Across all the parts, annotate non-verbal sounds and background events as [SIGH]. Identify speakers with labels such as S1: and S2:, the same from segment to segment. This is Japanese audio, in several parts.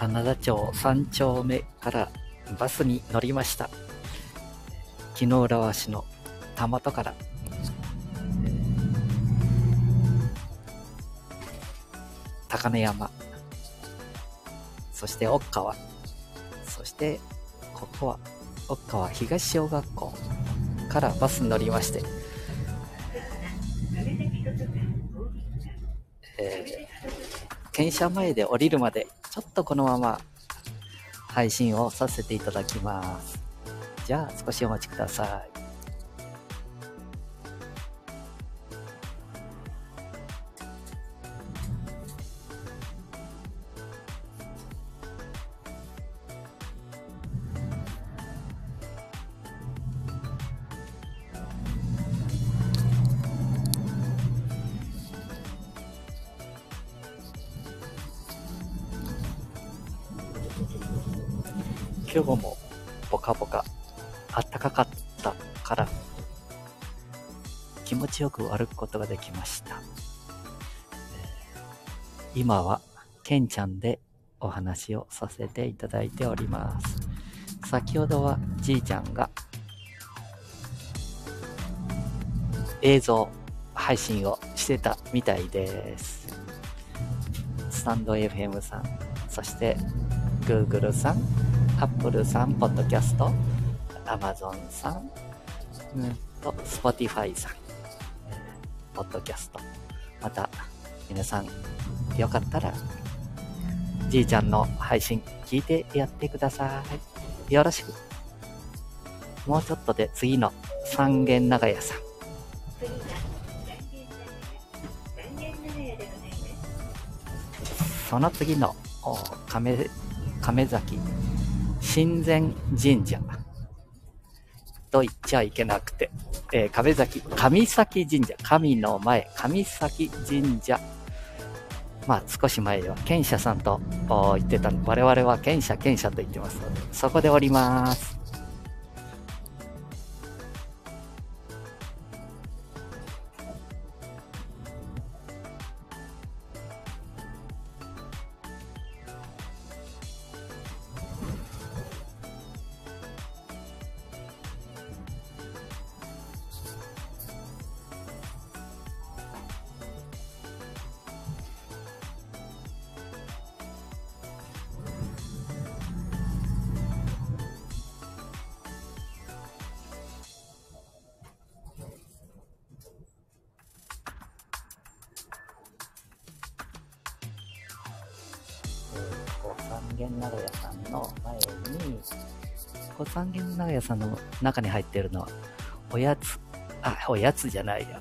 S1: 花田町3丁目からバスに乗りました。木の浦和市の田本から、高根山、そして奥川、そしてここは奥川東小学校からバスに乗りまして、えー、検車前で降りるまでちょっとこのまま配信をさせていただきます。じゃあ少しお待ちください。今日もポカポカあったかかったから気持ちよく歩くことができました。今はケンちゃんでお話をさせていただいております。先ほどはじいちゃんが映像配信をしてたみたいです。スタンド FM さん、そして Google さん、Apple さん、ポッドキャスト、Amazon さん、うんと、Spotify さん、ポッドキャスト。また、皆さん、よかったら、じいちゃんの配信聞いてやってください。よろしく。もうちょっとで次の三軒長屋さん。その次の亀亀崎神前神社と言っちゃいけなくて、えー、壁崎、神崎神社、神の前、神崎神社。まあ少し前では賢者さんと言ってたの我々は賢者賢者と言ってますので、そこでおります。軒長屋さんの前に、こう三軒長屋さんの中に入ってるのは、おやつ、あ、おやつじゃないや。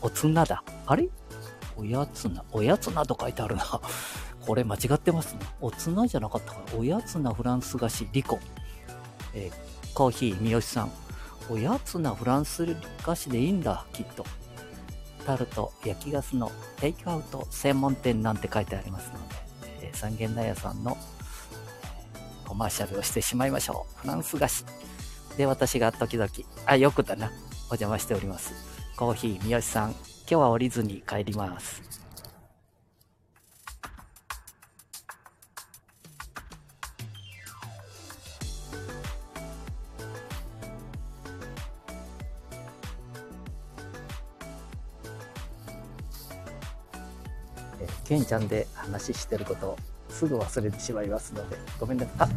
S1: おつなだ。あれ？おやつな、おやつなと書いてあるな。[LAUGHS] これ間違ってますね。おつなじゃなかったかな。おやつなフランス菓子、リコ。えー、コーヒー、三好さん。おやつなフランス菓子でいいんだ、きっと。タルト、焼きガスのテイクアウト専門店なんて書いてありますので。三軒茶屋さんのコマーシャルをしてしまいましょう。フランス菓子。で、私が時々、あ、よくだな。お邪魔しております。コーヒー、三好さん。今日は降りずに帰ります。ケンちゃんで話してることをすぐ忘れてしまいますので、ごめんなさい。あ、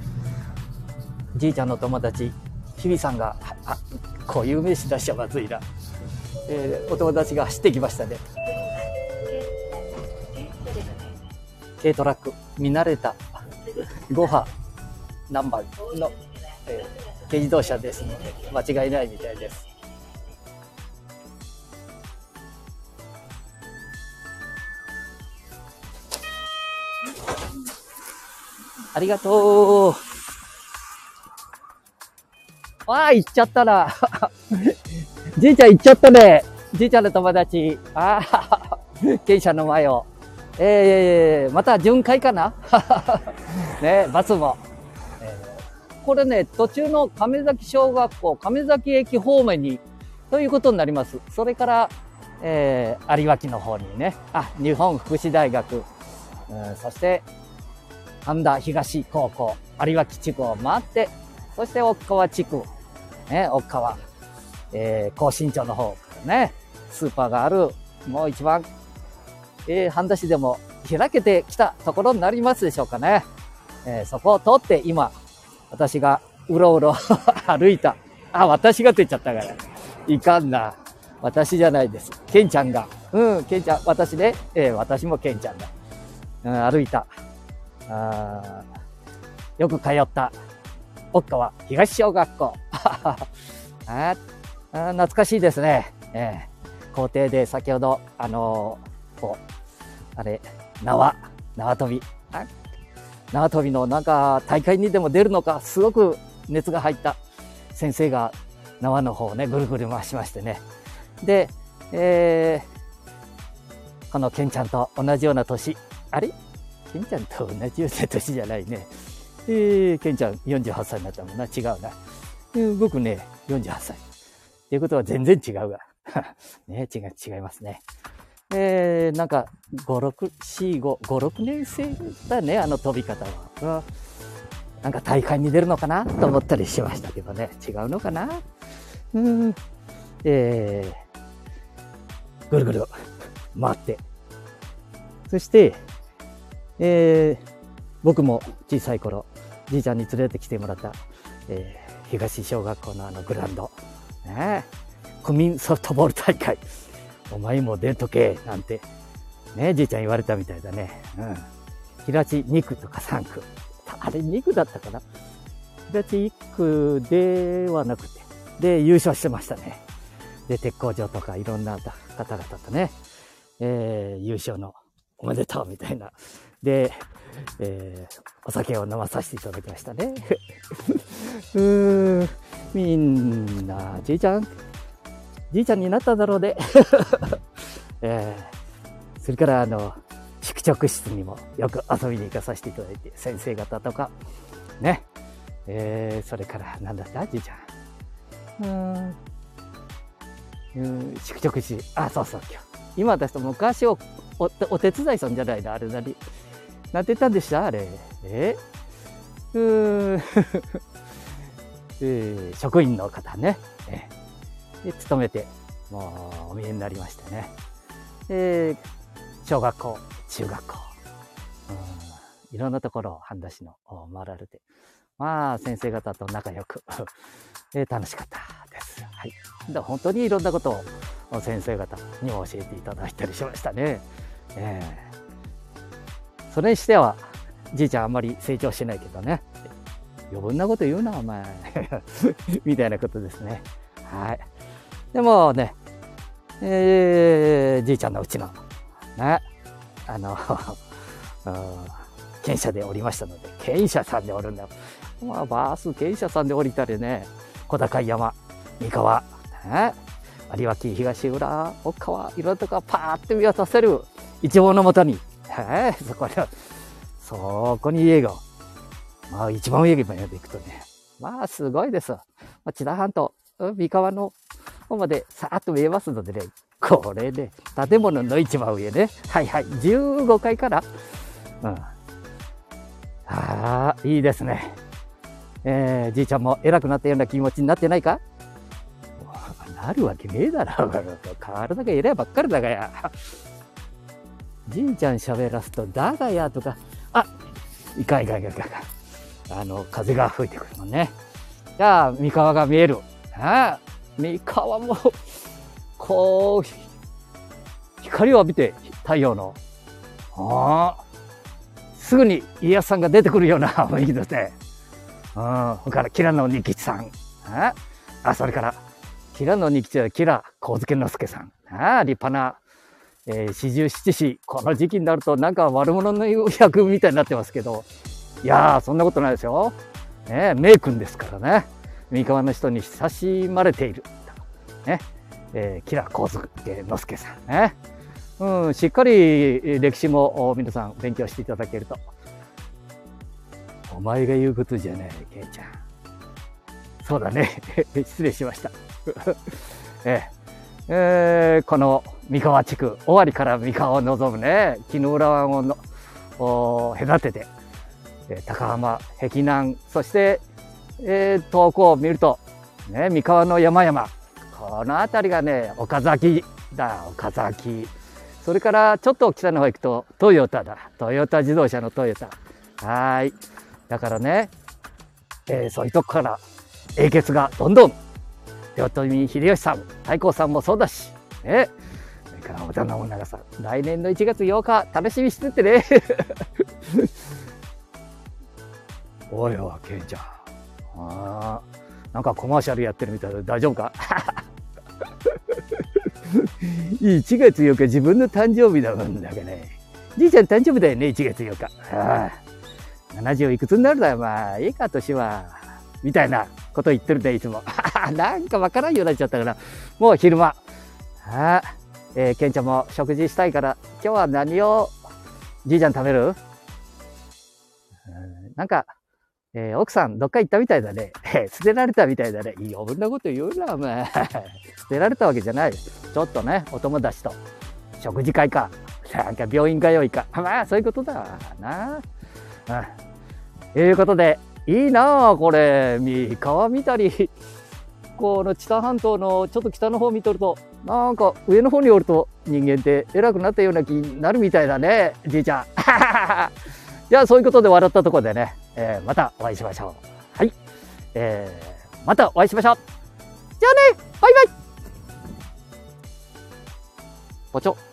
S1: じいちゃんの友達、日比さんが、あ、こういう名詞出しちゃまずいな。えー、お友達が走ってきましたね。軽トラック、見慣れた5波ナンバーの、えー、軽自動車ですので、間違いないみたいです。ありがとう。わあ、行っちゃったな。[LAUGHS] じいちゃん行っちゃったね。じいちゃんの友達。ああ、電車の前を。えー、また巡回かな？[LAUGHS] ね、バスも。えー、これね、途中の亀崎小学校、亀崎駅方面に、ということになります。それから、えー、有脇の方にね、あ、日本福祉大学、うん、そして、半田東高校、有脇地区を回って、そして奥川地区、ね、奥川、えー、高新町の方からね、スーパーがある、もう一番、えー、半田市でも開けてきたところになりますでしょうかね。えー、そこを通って今、私がうろうろ [LAUGHS] 歩いた。あ、私がって言っちゃったから。いかんな。私じゃないです。ケンちゃんが。うん、ケンちゃん、私ね。えー、私もケンちゃんだ。うん、歩いた。あよく通った。奥川東小学校。[LAUGHS] あ懐かしいですね。えー、校庭で先ほど、あのー、こう、あれ、縄、縄跳び。縄跳びのなんか大会にでも出るのか、すごく熱が入った先生が縄の方をね、ぐるぐる回しましてね。で、えー、このケンちゃんと同じような年。あれ？ケンちゃんと同じような年じゃないね。えー、ケンちゃん48歳になったもんな。違うな。えー、僕ね、48歳。っていうことは全然違うが。[LAUGHS] ね、違う、違いますね。えー、なんか、5、6、4、5、5、6年生だね、あの飛び方は。なんか大会に出るのかなと思ったりしましたけどね。違うのかなうん。えー、ぐるぐる回って。そして、えー、僕も小さい頃、じいちゃんに連れてきてもらった、えー、東小学校のあのグラウンド。ね区民ソフトボール大会。お前も出とけ、なんて、ね、じいちゃん言われたみたいだね。うん。平地2区とか3区。あれ2区だったかな平地1区ではなくて、で、優勝してましたね。で、鉄工場とかいろんな方々とね、えー、優勝のおめでとうみたいな。で、えー、お酒を飲まさせていただきましたね。[LAUGHS] うーん、みんな、じいちゃん、じいちゃんになっただろうで。[LAUGHS] えー、それから、あの、宿直室にもよく遊びに行かさせていただいて、先生方とか、ね。えー、それから、なんだったじいちゃん。うーん。うん、宿直室。あ、そうそう、今日。今私と昔をおお手伝いさんじゃないな、あれ何。なってたんでした？あれ。え？うーん。[LAUGHS] 職員の方ね。えーで、勤めて、もうお見えになりましてね。で、小学校、中学校、うん、いろんなところを半田市の回られて、まあ、先生方と仲良くで、[LAUGHS] 楽しかったです。はい。で本当にいろんなことを先生方にも教えていただいたりしましたね。えー、それにしては、じいちゃんあんまり成長してないけどね。余分なこと言うな、お前。[LAUGHS] みたいなことですね。はい。でもね、えー、じいちゃんのうちの、ね、あの、[LAUGHS] 犬舎で降りましたので、犬舎さんで降るんだよ。まあ、バース犬舎さんで降りたりね、小高い山、三河、ね、有脇東浦、奥川、いろんなとこパーって見渡せる一望のもとに、そこで、そこに家が、まあ一番上まで行くとね、まあすごいです。まあ、千田半島、三河の方までさーっと見えますのでね、これで、ね、建物の一番上ね、はいはい、15階から、うん。ああ、いいですね。えー、じいちゃんも偉くなったような気持ちになってないか？なるわけねえだろ。[LAUGHS] 体が偉いばっかりだがや。じいちゃん喋らすと、だがやとか、あいかんいかんいかんいか。あの、風が吹いてくるもんね。じゃあ、三河が見える。ああ、三河も、こう、光を浴びて太陽の、ああ、すぐに家康さんが出てくるような [LAUGHS] 雰囲気ですね。うん、それから、キラノニキチさん。ああ、それから、キラノニキチはキラ光介之助さん。ああ、立派な、えー、四十七士。この時期になるとなんか悪者の役みたいになってますけど、いやー、そんなことないですよ。ね名君ですからね。三河の人に親しまれている。ね。えー、キラコズケ之助さんね。うん、しっかり歴史も皆さん勉強していただけると。お前が言うことじゃない、ケイちゃん。そうだね。[LAUGHS] 失礼しました。[LAUGHS] えええー、この三河地区、尾張から三河を望むね、木の浦湾をの隔てて、え高浜、碧南、そして、えー、遠くを見ると、ね、三河の山々。この辺りがね、岡崎だ、岡崎。それからちょっと北の方行くとトヨタだ。トヨタ自動車のトヨタ。はい。だからね、えー、そういうとこから英傑がどんどん、豊臣秀吉さん、太閤さんもそうだし、ね。それから織田信長さん、来年の1月8日、楽しみしてってね。[LAUGHS] おいおい、ケンちゃん。あ、なんかコマーシャルやってるみたいで大丈夫か？[LAUGHS] 1月8日自分の誕生日だもんだけね。じいちゃん誕生日だよね、1月8日。ああ70いくつになるだよ、まあ、いいか、年は。みたいなこと言ってるね、いつも。[LAUGHS] なんかわからんようになっちゃったから、もう昼間。あ、えー、ケンちゃんも食事したいから、今日は何を、じいちゃん食べる？なんか、えー、奥さんどっか行ったみたいだね。[LAUGHS] 捨てられたみたいだね。余分なこと言うな、お前。[LAUGHS] 捨てられたわけじゃない。ちょっとね、お友達と食事会か。なんか病院通いか。まあ、そういうことだな。ということで、いいなあ、これ。三河見たり、この知多半島のちょっと北の方見とると、なんか上の方におると人間って偉くなったような気になるみたいだね、じいちゃん。[LAUGHS] じゃあそういうことで笑ったところでね、えー、またお会いしましょう。はい。えー、またお会いしましょう。じゃあねバイバイポチョ